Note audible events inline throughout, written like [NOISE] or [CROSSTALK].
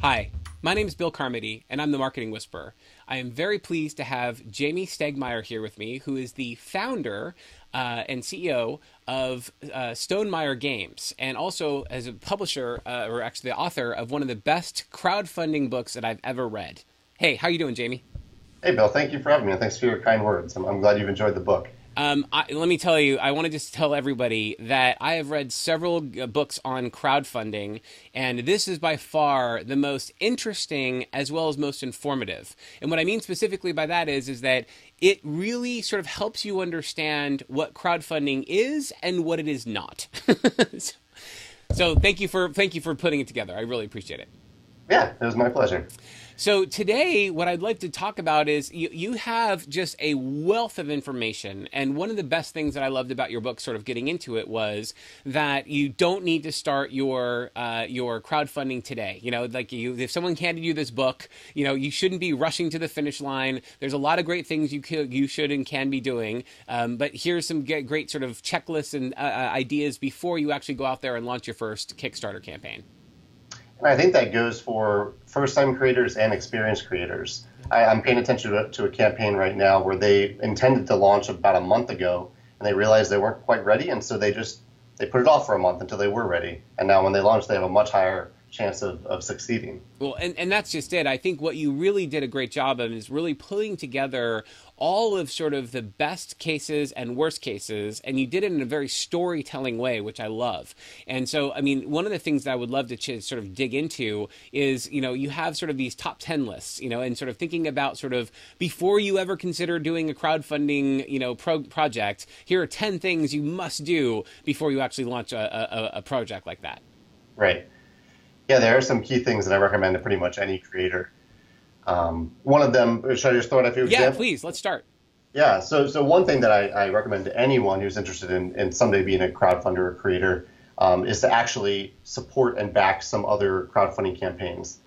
Hi, my name is Bill Carmody, and I'm the Marketing Whisperer. I am very pleased to have Jamey Stegmaier here with me, who is the founder uh, and CEO of uh, Stonemaier Games, and also as a publisher, uh, or actually the author of one of the best crowdfunding books that I've ever read. Hey, how you doing, Jamey? Hey, Bill. Thank you for having me, and thanks for your kind words. I'm, I'm glad you've enjoyed the book. Um, I, let me tell you, I want to just tell everybody that I have read several uh, books on crowdfunding, and this is by far the most interesting as well as most informative. And what I mean specifically by that is, is that it really sort of helps you understand what crowdfunding is and what it is not. [LAUGHS] so, so thank you for thank you for putting it together. I really appreciate it. Yeah, it was my pleasure. So today, what I'd like to talk about is you, you have just a wealth of information. And one of the best things that I loved about your book, sort of getting into it, was that you don't need to start your uh, your crowdfunding today. You know, like you, if someone handed you this book, you know, you shouldn't be rushing to the finish line. There's a lot of great things you could, you should and can be doing. Um, but here's some great sort of checklists and uh, uh, ideas before you actually go out there and launch your first Kickstarter campaign. And I think that goes for first time creators and experienced creators. I, am paying attention to, to, a campaign right now where they intended to launch about a month ago and they realized they weren't quite ready and so they just they put it off for a month until they were ready. And now when they launch they have a much higher chance of, of succeeding. Well, and, and that's just it. I think what you really did a great job of is really pulling together all of sort of the best cases and worst cases, and you did it in a very storytelling way, which I love. And so, I mean, one of the things that I would love to ch- sort of dig into is, you know, you have sort of these top 10 lists, you know, and sort of thinking about sort of before you ever consider doing a crowdfunding, you know, pro- project, here are 10 things you must do before you actually launch a, a, a project like that. Right. Yeah, there are some key things that I recommend to pretty much any creator. Um, one of them, should I just throw it a few Yeah, please, let's start. Yeah, so so one thing that I, I recommend to anyone who's interested in, in someday being a crowdfunder or creator um, is to actually support and back some other crowdfunding campaigns.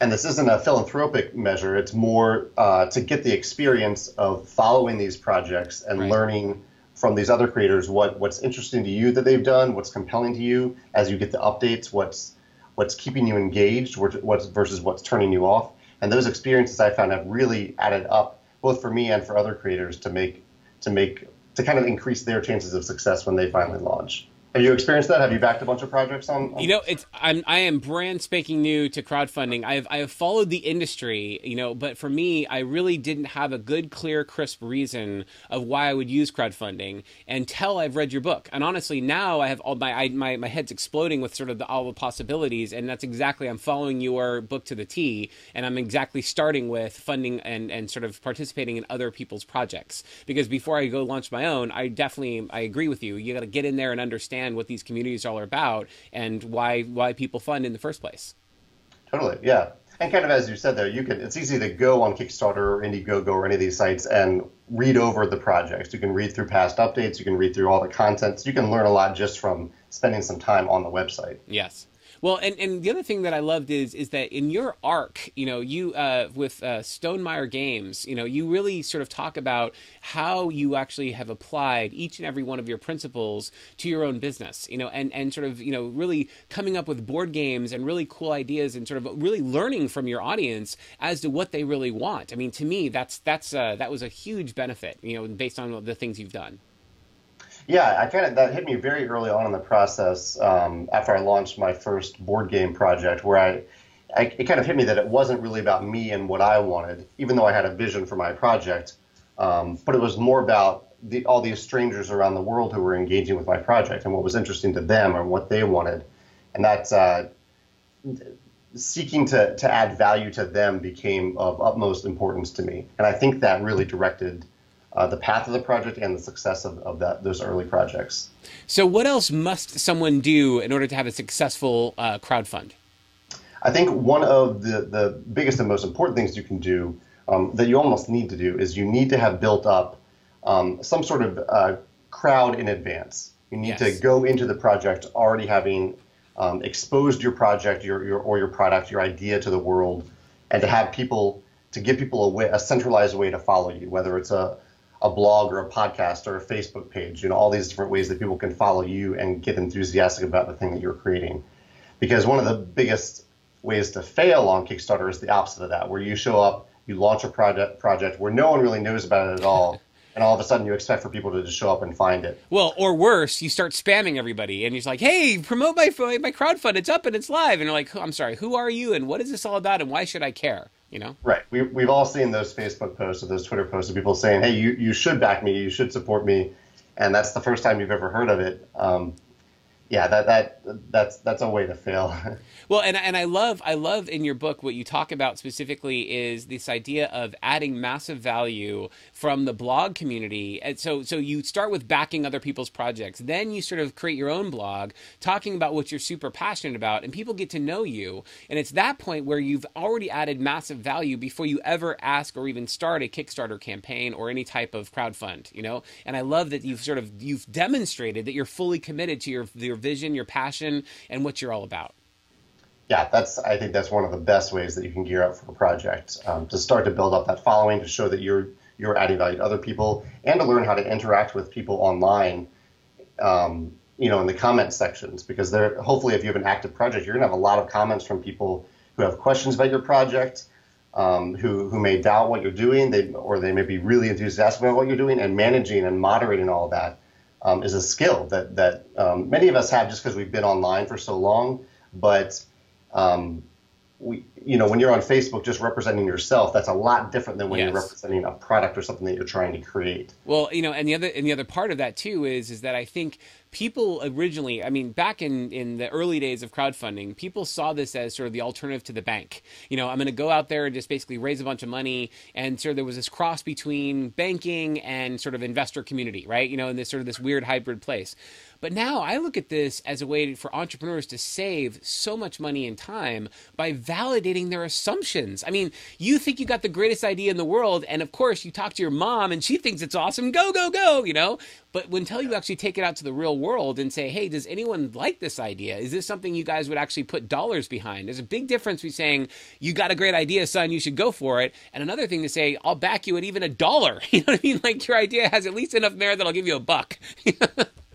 And this isn't a philanthropic measure, it's more uh, to get the experience of following these projects and right. learning from these other creators what, what's interesting to you that they've done, what's compelling to you as you get the updates, what's what's keeping you engaged what's versus what's turning you off. And those experiences I found have really added up both for me and for other creators to make to make to kind of increase their chances of success when they finally launch. Have you experienced that? Have you backed a bunch of projects on? on... You know, it's I'm I am brand spanking new to crowdfunding. I have I have followed the industry, you know, but for me, I really didn't have a good, clear, crisp reason of why I would use crowdfunding until I've read your book. And honestly, now I have all my I, my my head's exploding with sort of the, all the possibilities, and that's exactly I'm following your book to the T, and I'm exactly starting with funding and and sort of participating in other people's projects because before I go launch my own, I definitely I agree with you. You got to get in there and understand understand what these communities are all about and why why people fund in the first place. Totally, yeah. And kind of as you said there, you can it's easy to go on Kickstarter or Indiegogo or any of these sites and read over the projects. You can read through past updates, you can read through all the contents. You can learn a lot just from spending some time on the website. Yes. Well, and, and the other thing that I loved is is that in your arc, you know, you uh, with uh, Stonemaier Games, you know, you really sort of talk about how you actually have applied each and every one of your principles to your own business, you know, and and sort of you know really coming up with board games and really cool ideas and sort of really learning from your audience as to what they really want. I mean, to me, that's that's uh, that was a huge benefit, you know, based on the things you've done. Yeah, I kind of that hit me very early on in the process um, after I launched my first board game project, where I, I, it kind of hit me that it wasn't really about me and what I wanted, even though I had a vision for my project, um, but it was more about the, all these strangers around the world who were engaging with my project and what was interesting to them or what they wanted, and that's uh, seeking to to add value to them became of utmost importance to me, and I think that really directed uh, the path of the project and the success of, of that those early projects. So, what else must someone do in order to have a successful uh, crowdfund? I think one of the, the biggest and most important things you can do um, that you almost need to do is you need to have built up um, some sort of uh, crowd in advance. You need yes. to go into the project already having um, exposed your project your, your, or your product, your idea to the world, and to have people to give people a, way, a centralized way to follow you, whether it's a a blog or a podcast or a Facebook page, you know, all these different ways that people can follow you and get enthusiastic about the thing that you're creating. Because one of the biggest ways to fail on Kickstarter is the opposite of that, where you show up, you launch a project project where no one really knows about it at all. [LAUGHS] and all of a sudden you expect for people to just show up and find it. Well, or worse, you start spamming everybody, and you're like, "Hey, promote my my crowdfund. It's up and it's live." And you're like, "I'm sorry, who are you, and what is this all about, and why should I care?" You know? Right. We we've all seen those Facebook posts or those Twitter posts of people saying, "Hey, you you should back me. You should support me," and that's the first time you've ever heard of it. Um, yeah, that that that's that's a way to fail. [LAUGHS] well, and and I love I love in your book what you talk about specifically is this idea of adding massive value from the blog community. And so so you start with backing other people's projects, then you sort of create your own blog, talking about what you're super passionate about, and people get to know you. And it's that point where you've already added massive value before you ever ask or even start a Kickstarter campaign or any type of crowdfund. You know, and I love that you've sort of you've demonstrated that you're fully committed to your your your vision, your passion, and what you're all about. Yeah, that's. I think that's one of the best ways that you can gear up for a project um, to start to build up that following, to show that you're you're adding value to other people, and to learn how to interact with people online. Um, you know, in the comment sections, because there. Hopefully, if you have an active project, you're gonna have a lot of comments from people who have questions about your project, um, who who may doubt what you're doing, they or they may be really enthusiastic about what you're doing, and managing and moderating all that um, is a skill that that um, many of us have just because we've been online for so long. But um, we, you know, when you're on Facebook just representing yourself, that's a lot different than when yes. you're representing a product or something that you're trying to create. Well, you know, and the other and the other part of that too is is that I think people originally, I mean, back in, in the early days of crowdfunding, people saw this as sort of the alternative to the bank. You know, I'm going to go out there and just basically raise a bunch of money. And sort of there was this cross between banking and sort of investor community, right? You know, in this sort of this weird hybrid place. But now I look at this as a way for entrepreneurs to save so much money and time by validating their assumptions. I mean, you think you got the greatest idea in the world, and of course, you talk to your mom and she thinks it's awesome. Go, go, go, you know? But until you actually take it out to the real world and say, hey, does anyone like this idea? Is this something you guys would actually put dollars behind? There's a big difference between saying, you got a great idea, son, you should go for it, and another thing to say, I'll back you at even a dollar. [LAUGHS] You know what I mean? Like your idea has at least enough merit that I'll give you a buck. [LAUGHS]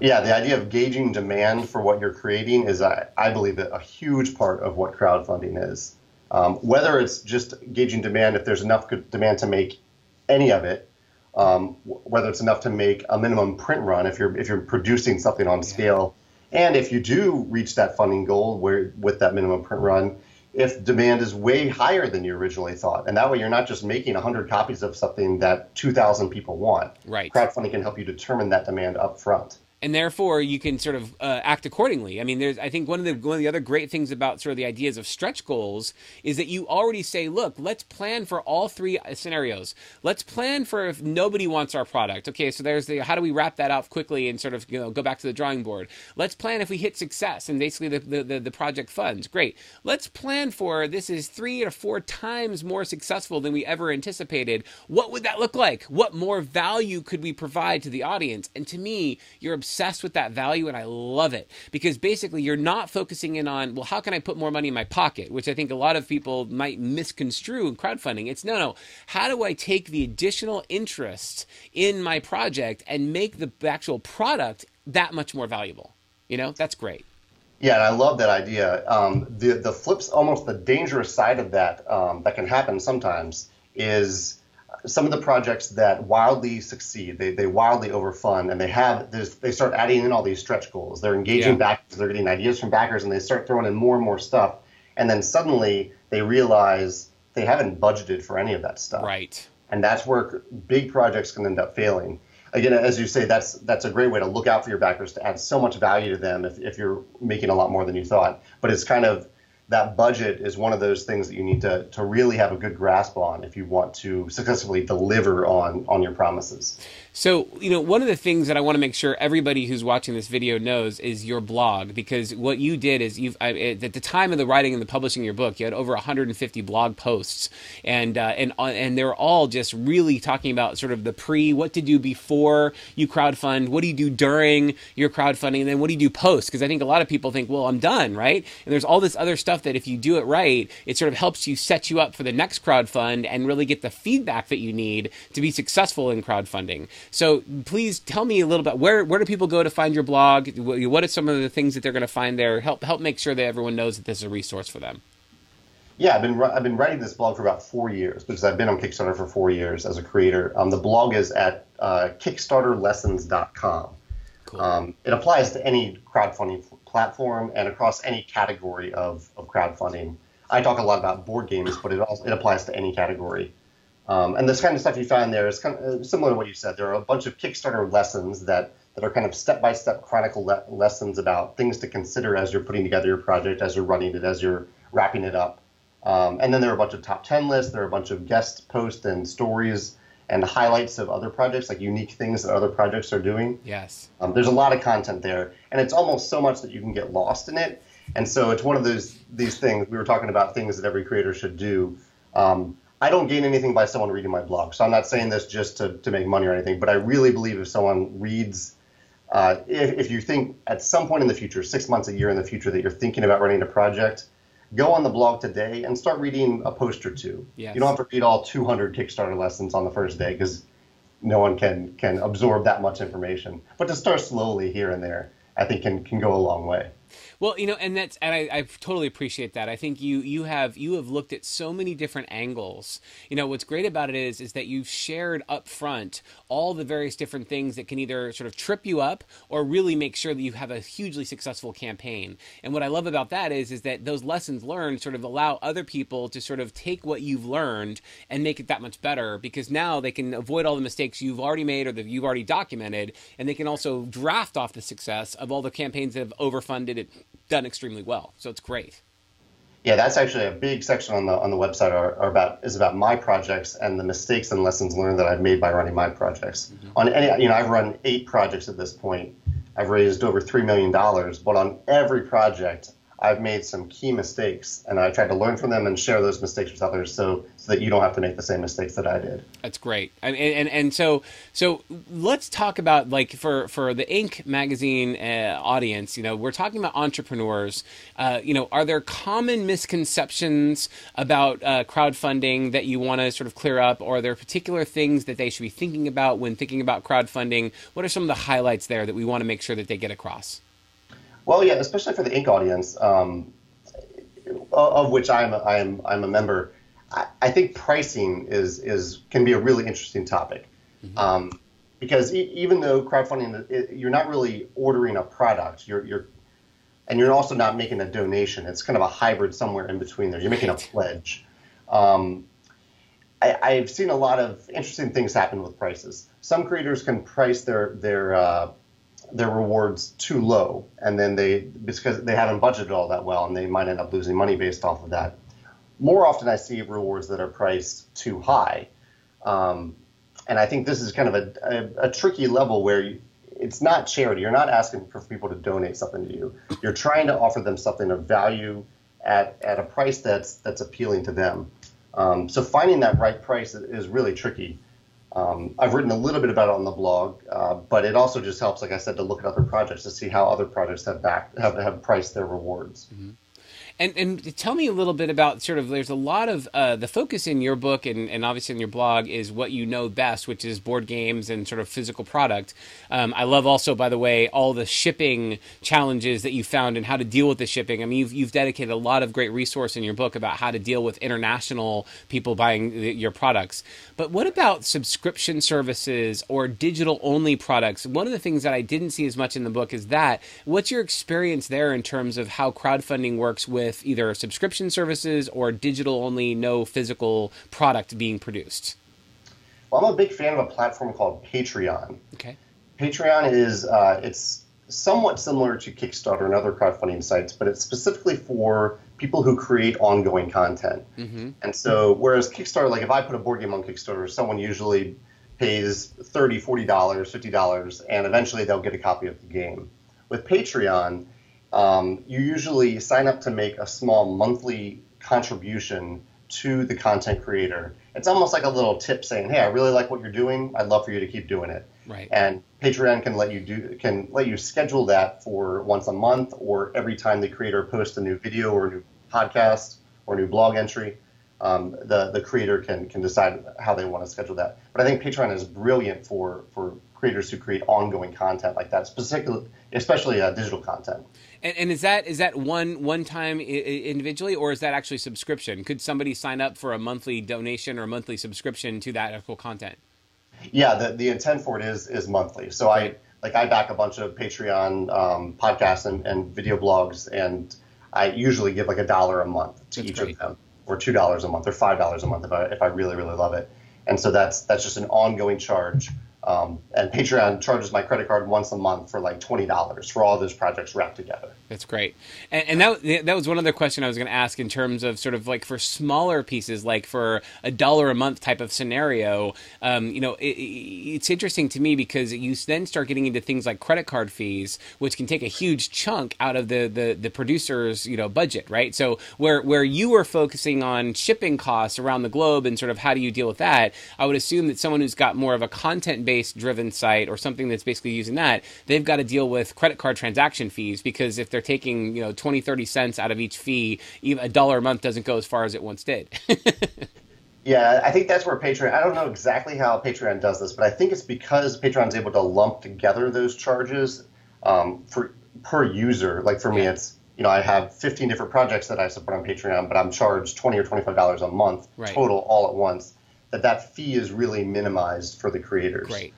Yeah, the idea of gauging demand for what you're creating is, I, I believe, a huge part of what crowdfunding is. Um, whether it's just gauging demand, if there's enough demand to make any of it, um, whether it's enough to make a minimum print run, if you're if you're producing something on scale, and if you do reach that funding goal where with that minimum print run, if demand is way higher than you originally thought. And that way you're not just making 100 copies of something that 2,000 people want. Right. Crowdfunding can help you determine that demand up front and therefore you can sort of uh, act accordingly. I mean, there's I think one of the one of the other great things about sort of the ideas of stretch goals is that you already say, look, let's plan for all three uh, scenarios. Let's plan for if nobody wants our product. Okay, so there's the how do we wrap that up quickly and sort of you know go back to the drawing board. Let's plan if we hit success and basically the the, the, the project funds. Great. Let's plan for this is three or four times more successful than we ever anticipated. What would that look like? What more value could we provide to the audience? And to me, you're obsessed with that value and I love it because basically you're not focusing in on, well, how can I put more money in my pocket, which I think a lot of people might misconstrue in crowdfunding. It's no, no, how do I take the additional interest in my project and make the actual product that much more valuable? You know, that's great. Yeah, and I love that idea. Um, the the flips, almost the dangerous side of that um, that can happen sometimes is some of the projects that wildly succeed, they, they wildly overfund, and they have they start adding in all these stretch goals. They're engaging yeah. backers, they're getting ideas from backers, and they start throwing in more and more stuff. And then suddenly they realize they haven't budgeted for any of that stuff. Right. And that's where big projects can end up failing. Again, as you say, that's that's a great way to look out for your backers to add so much value to them if, if you're making a lot more than you thought. But it's kind of that budget is one of those things that you need to, to really have a good grasp on if you want to successfully deliver on on your promises. So, you know, one of the things that I want to make sure everybody who's watching this video knows is your blog, because what you did is you've I, at the time of the writing and the publishing your book, you had over 150 blog posts, and uh, and uh, and they're all just really talking about sort of the pre, what to do before you crowdfund, what do you do during your crowdfunding, and then what do you do post? Because I think a lot of people think, well, I'm done, right? And there's all this other stuff stuff that if you do it right, it sort of helps you set you up for the next crowdfund and really get the feedback that you need to be successful in crowdfunding. So please tell me a little bit where where do people go to find your blog? What are some of the things that they're going to find there? Help help make sure that everyone knows that this is a resource for them. Yeah, I've been I've been writing this blog for about four years because I've been on Kickstarter for four years as a creator. Um, the blog is at uh, kickstarterlessons.com. Cool. Um, it applies to any crowdfunding platform and across any category of, of crowdfunding. I talk a lot about board games, but it also it applies to any category. Um, and this kind of stuff you find there is kind of uh, similar to what you said. There are a bunch of Kickstarter lessons that that are kind of step-by-step chronicle le- lessons about things to consider as you're putting together your project, as you're running it, as you're wrapping it up. Um, and then there are a bunch of top 10 lists, there are a bunch of guest posts and stories and highlights of other projects, like unique things that other projects are doing. Yes. Um, there's a lot of content there, and it's almost so much that you can get lost in it. And so it's one of those these things we were talking about things that every creator should do. Um, I don't gain anything by someone reading my blog, so I'm not saying this just to, to make money or anything. But I really believe if someone reads, uh, if, if you think at some point in the future, six months, a year in the future, that you're thinking about running a project, go on the blog today and start reading a post or two. Yes. You don't have to read all 200 Kickstarter lessons on the first day because no one can can absorb that much information. But to start slowly here and there, I think can can go a long way. Well, you know, and that's and I, I totally appreciate that. I think you you have you have looked at so many different angles. You know, what's great about it is is that you've shared up front all the various different things that can either sort of trip you up or really make sure that you have a hugely successful campaign. And what I love about that is is that those lessons learned sort of allow other people to sort of take what you've learned and make it that much better because now they can avoid all the mistakes you've already made or that you've already documented and they can also draft off the success of all the campaigns that have overfunded it done extremely well. So it's great. Yeah, that's actually a big section on the on the website are, are about is about my projects and the mistakes and lessons learned that I've made by running my projects. Mm-hmm. On any, you know, I've run eight projects at this point. I've raised over three million dollars, but on every project, I've made some key mistakes, and I tried to learn from them and share those mistakes with others, so so that you don't have to make the same mistakes that I did. That's great, and and, and so so let's talk about like for for the Inc. magazine uh, audience. You know, we're talking about entrepreneurs. Uh, you know, are there common misconceptions about uh, crowdfunding that you want to sort of clear up, or are there particular things that they should be thinking about when thinking about crowdfunding? What are some of the highlights there that we want to make sure that they get across? Well, yeah, especially for the Inc. audience, um, of which I'm a, I'm I'm a member. I, I, think pricing is is can be a really interesting topic, mm-hmm. um, because e- even though crowdfunding, it, you're not really ordering a product, you're you're and you're also not making a donation. It's kind of a hybrid somewhere in between there. You're making a pledge. Um, I, have seen a lot of interesting things happen with prices. Some creators can price their their uh, their rewards too low, and then they because they haven't budgeted all that well, and they might end up losing money based off of that. More often, I see rewards that are priced too high, um, and I think this is kind of a, a, a tricky level where you, it's not charity. You're not asking for people to donate something to you. You're trying to offer them something of value at, at a price that's that's appealing to them. Um, so finding that right price is really tricky. Um, I've written a little bit about it on the blog, uh, but it also just helps, like I said, to look at other projects to see how other projects have back have, have priced their rewards. Mm-hmm. And and tell me a little bit about sort of there's a lot of uh, the focus in your book and, and obviously in your blog is what you know best, which is board games and sort of physical product. Um, I love also, by the way, all the shipping challenges that you found and how to deal with the shipping. I mean, you've you've dedicated a lot of great resource in your book about how to deal with international people buying the, your products. But what about subscription services or digital only products? One of the things that I didn't see as much in the book is that. What's your experience there in terms of how crowdfunding works with with either subscription services or digital only, no physical product being produced? Well, I'm a big fan of a platform called Patreon. Okay. Patreon is uh, it's somewhat similar to Kickstarter and other crowdfunding sites, but it's specifically for people who create ongoing content. Mm-hmm. And so, whereas Kickstarter, like if I put a board game on Kickstarter, someone usually pays $30, $40, $50, and eventually they'll get a copy of the game. With Patreon, um, you usually sign up to make a small monthly contribution to the content creator. It's almost like a little tip saying, "Hey, I really like what you're doing. I'd love for you to keep doing it." Right. And Patreon can let you do can let you schedule that for once a month or every time the creator posts a new video or a new podcast or new blog entry, um, the the creator can can decide how they want to schedule that. But I think Patreon is brilliant for for creators who create ongoing content like that, specifically especially uh, digital content. And, and, is that is that one one time individually, or is that actually subscription? Could somebody sign up for a monthly donation or a monthly subscription to that actual content? Yeah, the, the intent for it is is monthly. So I like I back a bunch of Patreon um, podcasts and, and video blogs, and I usually give like a dollar a month to that's each great. of them, or two dollars a month, or five dollars a month if I if I really really love it. And so that's that's just an ongoing charge um, and Patreon charges my credit card once a month for like twenty dollars for all those projects wrapped together. That's great, and, and, that that was one other question I was going to ask in terms of sort of like for smaller pieces, like for a dollar a month type of scenario. Um, you know, it, it's interesting to me because you then start getting into things like credit card fees, which can take a huge chunk out of the the, the producer's you know budget, right? So where where you were focusing on shipping costs around the globe and sort of how do you deal with that, I would assume that someone who's got more of a content based driven site or something that's basically using that, they've got to deal with credit card transaction fees because if they're taking, you know, 20, 30 cents out of each fee, even a dollar a month doesn't go as far as it once did. [LAUGHS] yeah, I think that's where Patreon, I don't know exactly how Patreon does this, but I think it's because Patreon's able to lump together those charges um, for per user. Like for me, it's, you know, I have 15 different projects that I support on Patreon, but I'm charged 20 or $25 a month right. total all at once that that fee is really minimized for the creators. Great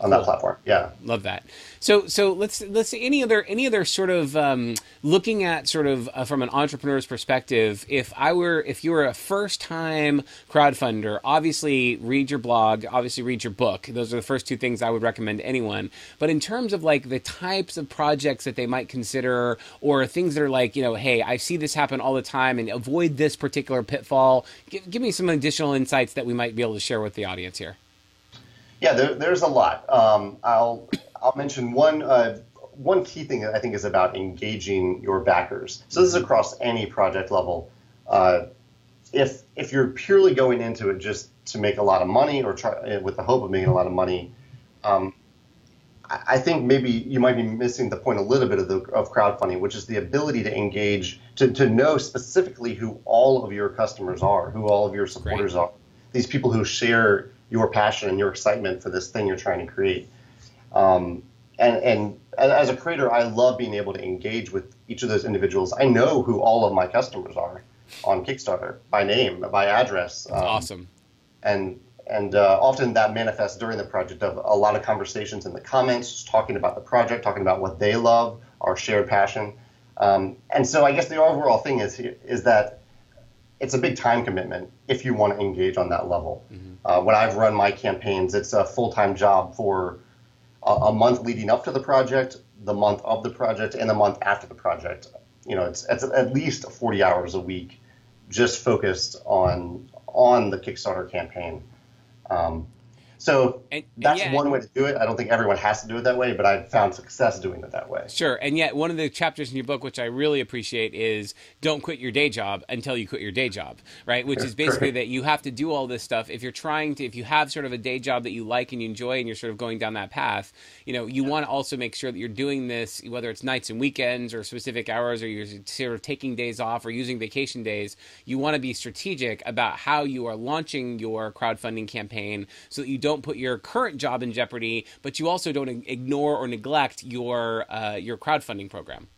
on cool. that platform. Yeah, love that. So so let's let's see any other any other sort of um, looking at sort of uh, from an entrepreneur's perspective. If I were if you were a first time crowdfunder, obviously read your blog, obviously read your book. Those are the first two things I would recommend to anyone. But in terms of like the types of projects that they might consider, or things that are like you know, hey, I see this happen all the time, and avoid this particular pitfall. Give, give me some additional insights that we might be able to share with the audience here. Yeah, there, there's a lot. Um, I'll I'll mention one uh, one key thing that I think is about engaging your backers. So this is across any project level. Uh, if if you're purely going into it just to make a lot of money or try uh, with the hope of making a lot of money, um, I, I think maybe you might be missing the point a little bit of the of crowdfunding, which is the ability to engage to, to know specifically who all of your customers are, who all of your supporters Great. are. These people who share your passion and your excitement for this thing you're trying to create. Um, and, and as a creator, I love being able to engage with each of those individuals. I know who all of my customers are on Kickstarter by name, by address. Um, awesome. And and uh, often that manifests during the project of a lot of conversations in the comments, just talking about the project, talking about what they love, our shared passion. Um, and so I guess the overall thing is is that it's a big time commitment if you want to engage on that level. Mm-hmm. Uh, when I've run my campaigns, it's a full time job for a, a, month leading up to the project, the month of the project, and the month after the project. You know, it's, it's at least 40 hours a week just focused on on the Kickstarter campaign. Um, so and, that's yeah, one way to do it. I don't think everyone has to do it that way, but I've found success doing it that way. Sure. And yet, one of the chapters in your book, which I really appreciate, is don't quit your day job until you quit your day job, right? Which is [LAUGHS] basically that you have to do all this stuff. If you're trying to, if you have sort of a day job that you like and you enjoy and you're sort of going down that path, you know, you yeah. want to also make sure that you're doing this, whether it's nights and weekends or specific hours or you're sort of taking days off or using vacation days. You want to be strategic about how you are launching your crowdfunding campaign so that you don't put your current current job in jeopardy, but you also don't ignore or neglect your uh, your crowdfunding program.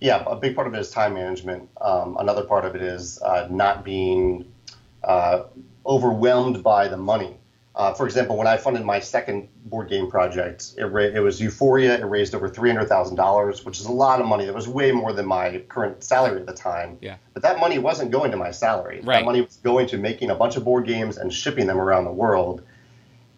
Yeah, a big part of it is time management. Um, another part of it is uh, not being uh, overwhelmed by the money. Uh, for example, when I funded my second board game project, it, ra- it was Euphoria. It raised over three hundred thousand dollars, which is a lot of money. That was way more than my current salary at the time. Yeah. But that money wasn't going to my salary. Right. That money was going to making a bunch of board games and shipping them around the world.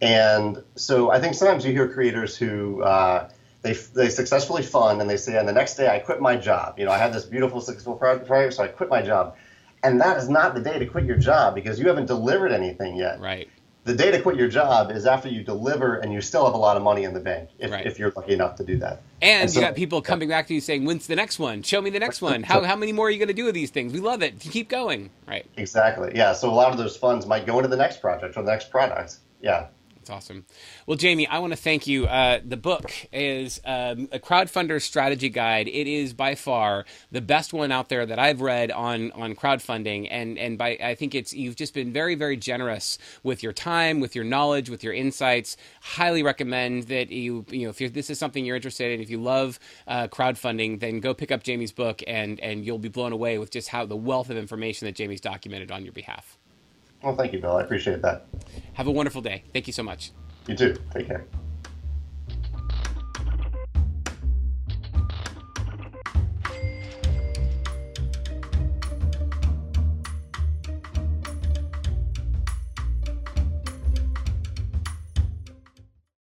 And so I think sometimes you hear creators who uh, they, they successfully fund and they say, and the next day I quit my job. You know, I had this beautiful, successful project, so I quit my job. And that is not the day to quit your job because you haven't delivered anything yet. Right. The day to quit your job is after you deliver and you still have a lot of money in the bank if, right. if you're lucky enough to do that. And, and so, you got people coming back to you saying, "When's the next one? Show me the next one. How, how many more are you going to do of these things? We love it. Keep going." Right. Exactly. Yeah. So a lot of those funds might go into the next project or the next product. Yeah That's awesome. Well, Jamey, I want to thank you. Uh, the book is um, a crowdfunder strategy guide. It is by far the best one out there that I've read on on crowdfunding, and and by I think it's you've just been very very generous with your time, with your knowledge, with your insights. Highly recommend that you you know if this is something you're interested in, if you love uh, crowdfunding, then go pick up Jamey's book, and and you'll be blown away with just how the wealth of information that Jamey's documented on your behalf. Well, thank you, Bill. I appreciate that. Have a wonderful day. Thank you so much. You too. Take care.